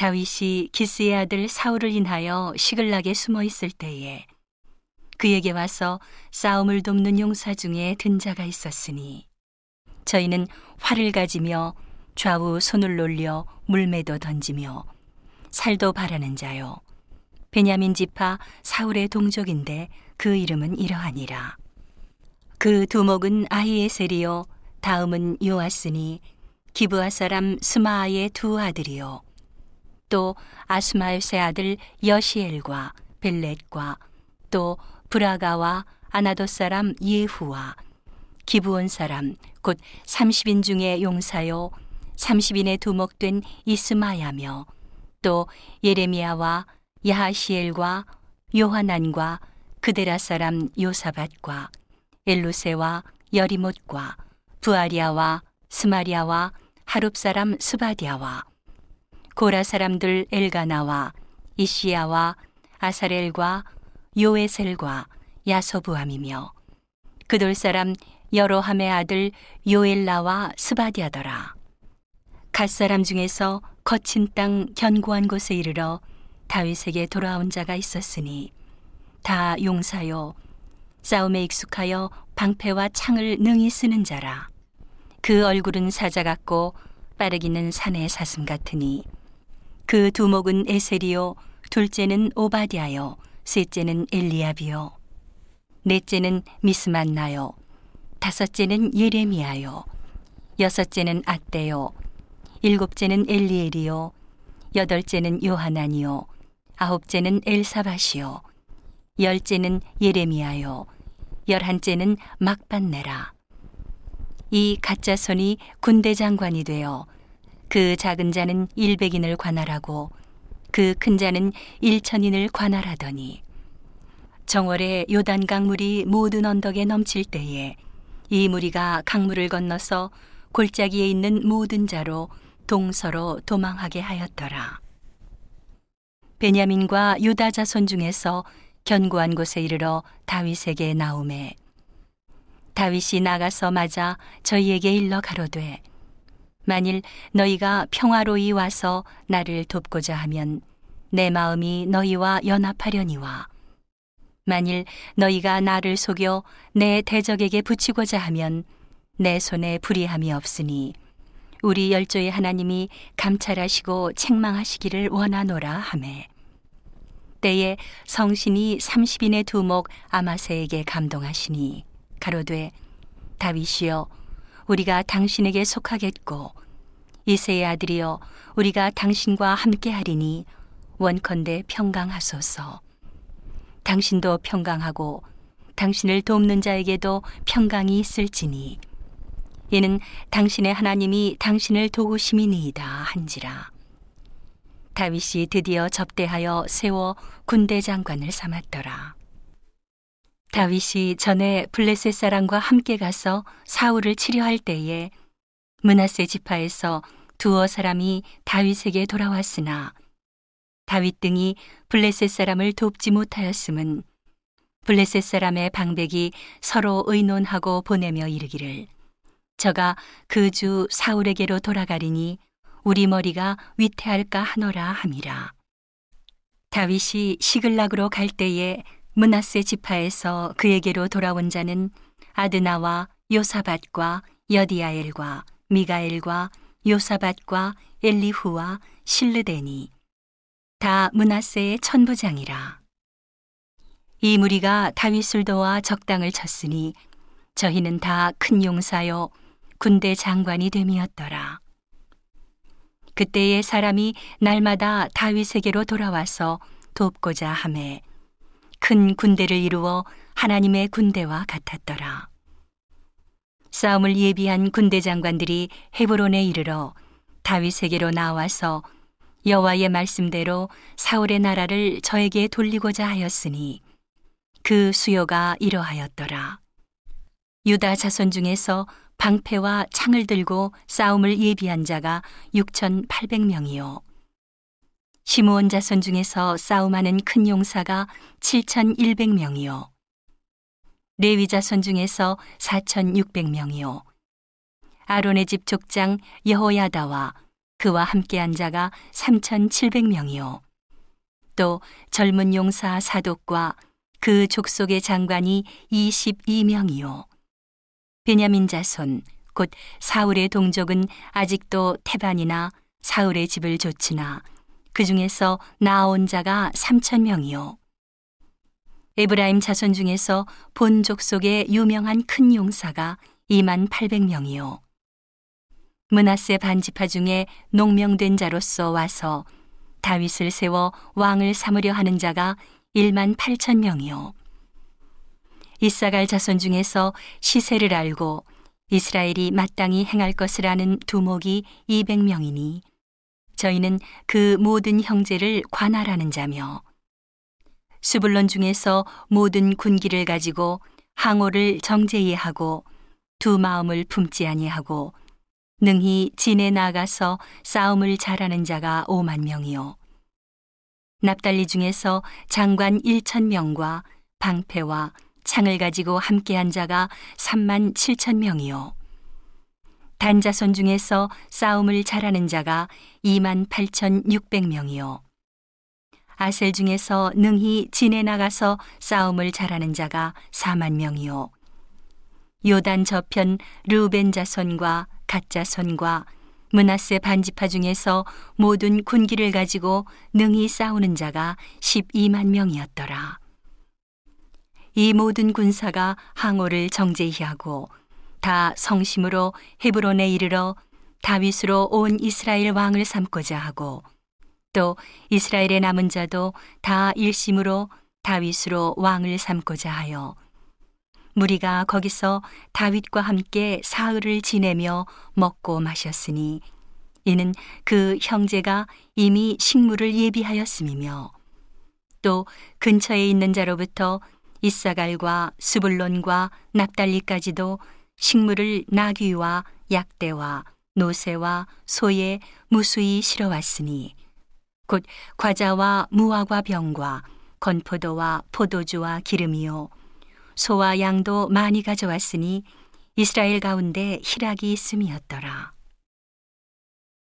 다윗이 기스의 아들 사울을 인하여 시글락에 숨어 있을 때에 그에게 와서 싸움을 돕는 용사 중에 든 자가 있었으니 저희는 활을 가지며 좌우 손을 놀려 물매도 던지며 살도 바라는 자요. 베냐민 지파 사울의 동족인데 그 이름은 이러하니라. 그 두목은 아히에셀이요. 다음은 요아스니 기브아 사람 스마아의 두 아들이요 또 아스마엘의 아들 여시엘과 벨렛과 또 브라가와 아나도 사람 예후와 기브온 사람 곧 30인 중에 용사요 30인의 두목된 이스마야며 또 예레미야와 야하시엘과 요하난과 그데라 사람 요사밭과 엘루새와 여리못과 브아랴와 스마랴와 하룹 사람 스바댜와 고라 사람들 엘가나와 잇시야와 아사렐과 요에셀과 야소브암이며 그돌 사람 여로함의 아들 요엘라와 스바댜더라. 갓 사람 중에서 거친 땅 견고한 곳에 이르러 다윗에게 돌아온 자가 있었으니 다 용사요 싸움에 익숙하여 방패와 창을 능히 쓰는 자라. 그 얼굴은 사자 같고 빠르기는 산의 사슴 같으니 그 두목은 에셀이요 둘째는 오바디아요 셋째는 엘리압이요. 넷째는 미스만나요 다섯째는 예레미야요 여섯째는 아떼요 일곱째는 엘리엘이요 여덟째는 요하나니요 아홉째는 엘사바시요 열째는 예레미야요 열한째는 막반네라. 이 가짜 손이 군대 장관이 되어 그 작은 자는 일백인을 관할하고 그 큰 자는 일천인을 관할하더니 정월에 요단 강물이 모든 언덕에 넘칠 때에 이 무리가 강물을 건너서 골짜기에 있는 모든 자로 동서로 도망하게 하였더라. 베냐민과 유다 자손 중에서 견고한 곳에 이르러 다윗에게 나오매 다윗이 나가서 맞아 저희에게 일러 가로되 만일 너희가 평화로이 와서 나를 돕고자 하면 내 마음이 너희와 연합하려니와. 만일 너희가 나를 속여 내 대적에게 붙이고자 하면 내 손에 불의함이 없으니 우리 열조의 하나님이 감찰하시고 책망하시기를 원하노라 하매. 때에 성신이 30인의 두목 아마세에게 감동하시니 가로되 다윗이여 우리가 당신에게 속하겠고 이세의 아들이여 우리가 당신과 함께 하리니 원컨대 평강하소서 당신도 평강하고 당신을 돕는 자에게도 평강이 있을지니 이는 당신의 하나님이 당신을 도우심이니이다 한지라 다윗이 드디어 접대하여 세워 군대 장관을 삼았더라. 다윗이 전에 블레셋 사람과 함께 가서 사울을 치료할 때에 문하세 지파에서 두어 사람이 다윗에게 돌아왔으나 다윗 등이 블레셋 사람을 돕지 못하였음은 블레셋 사람의 방백이 서로 의논하고 보내며 이르기를 저가 그 주 사울에게로 돌아가리니 우리 머리가 위태할까 하노라 함이라. 다윗이 시글락으로 갈 때에 문하세 지파에서 그에게로 돌아온 자는 아드나와 요사밭과 여디아엘과 미가엘과 요사밭과 엘리후와 실르데니 다 문하세의 천부장이라. 이 무리가 다윗을 도와 적당을 쳤으니 저희는 다 큰 용사요 군대 장관이 됨이었더라. 그때의 사람이 날마다 다윗에게로 돌아와서 돕고자 함에 큰 군대를 이루어 하나님의 군대와 같았더라. 싸움을 예비한 군대 장관들이 헤브론에 이르러 다윗에게로 나와서 여호와의 말씀대로 사울의 나라를 저에게 돌리고자 하였으니 그 수요가 이러하였더라. 유다 자손 중에서 방패와 창을 들고 싸움을 예비한 자가 6,800명이요. 시므온 자손 중에서 싸움하는 큰 용사가 7,100명이요. 레위 자손 중에서 4,600명이요. 아론의 집 족장 여호야다와 그와 함께한 자가 3,700명이요. 또 젊은 용사 사독과 그 족속의 장관이 22명이요. 베냐민 자손, 곧 사울의 동족은 아직도 태반이나 사울의 집을 조치나 그 중에서 나온 자가 3천 명이요. 에브라임 자손 중에서 본 족속의 유명한 큰 용사가 2만 800명이요. 문하세 반지파 중에 농명된 자로서 와서 다윗을 세워 왕을 삼으려 하는 자가 1만 8천 명이요. 이사갈 자손 중에서 시세를 알고 이스라엘이 마땅히 행할 것을 아는 두목이 200명이니 저희는 그 모든 형제를 관할하는 자며 수불론 중에서 모든 군기를 가지고 항오를 정제히 하고 두 마음을 품지 아니하고 능히 진에 나가서 싸움을 잘하는 자가 5만 명이요. 납달리 중에서 장관 1천 명과 방패와 창을 가지고 함께한 자가 3만 7천 명이요 단자손 중에서 싸움을 잘하는 자가 2만 8천 6백명이요 아셀 중에서 능히 진에 나가서 싸움을 잘하는 자가 4만 명이요 요단 저편 르벤 자손과 가짜손과 문하세 반지파 중에서 모든 군기를 가지고 능히 싸우는 자가 12만 명이었더라. 이 모든 군사가 항오를 정제히 하고 다 성심으로 헤브론에 이르러 다윗으로 온 이스라엘 왕을 삼고자 하고 또 이스라엘의 남은 자도 다 일심으로 다윗으로 왕을 삼고자 하여 무리가 거기서 다윗과 함께 사흘을 지내며 먹고 마셨으니 이는 그 형제가 이미 식물을 예비하였음이며 또 근처에 있는 자로부터 이사갈과 수불론과 납달리까지도 식물을 나귀와 약대와 노새와 소에 무수히 실어왔으니 곧 과자와 무화과 병과 건포도와 포도주와 기름이요 소와 양도 많이 가져왔으니 이스라엘 가운데 희락이 있음이었더라.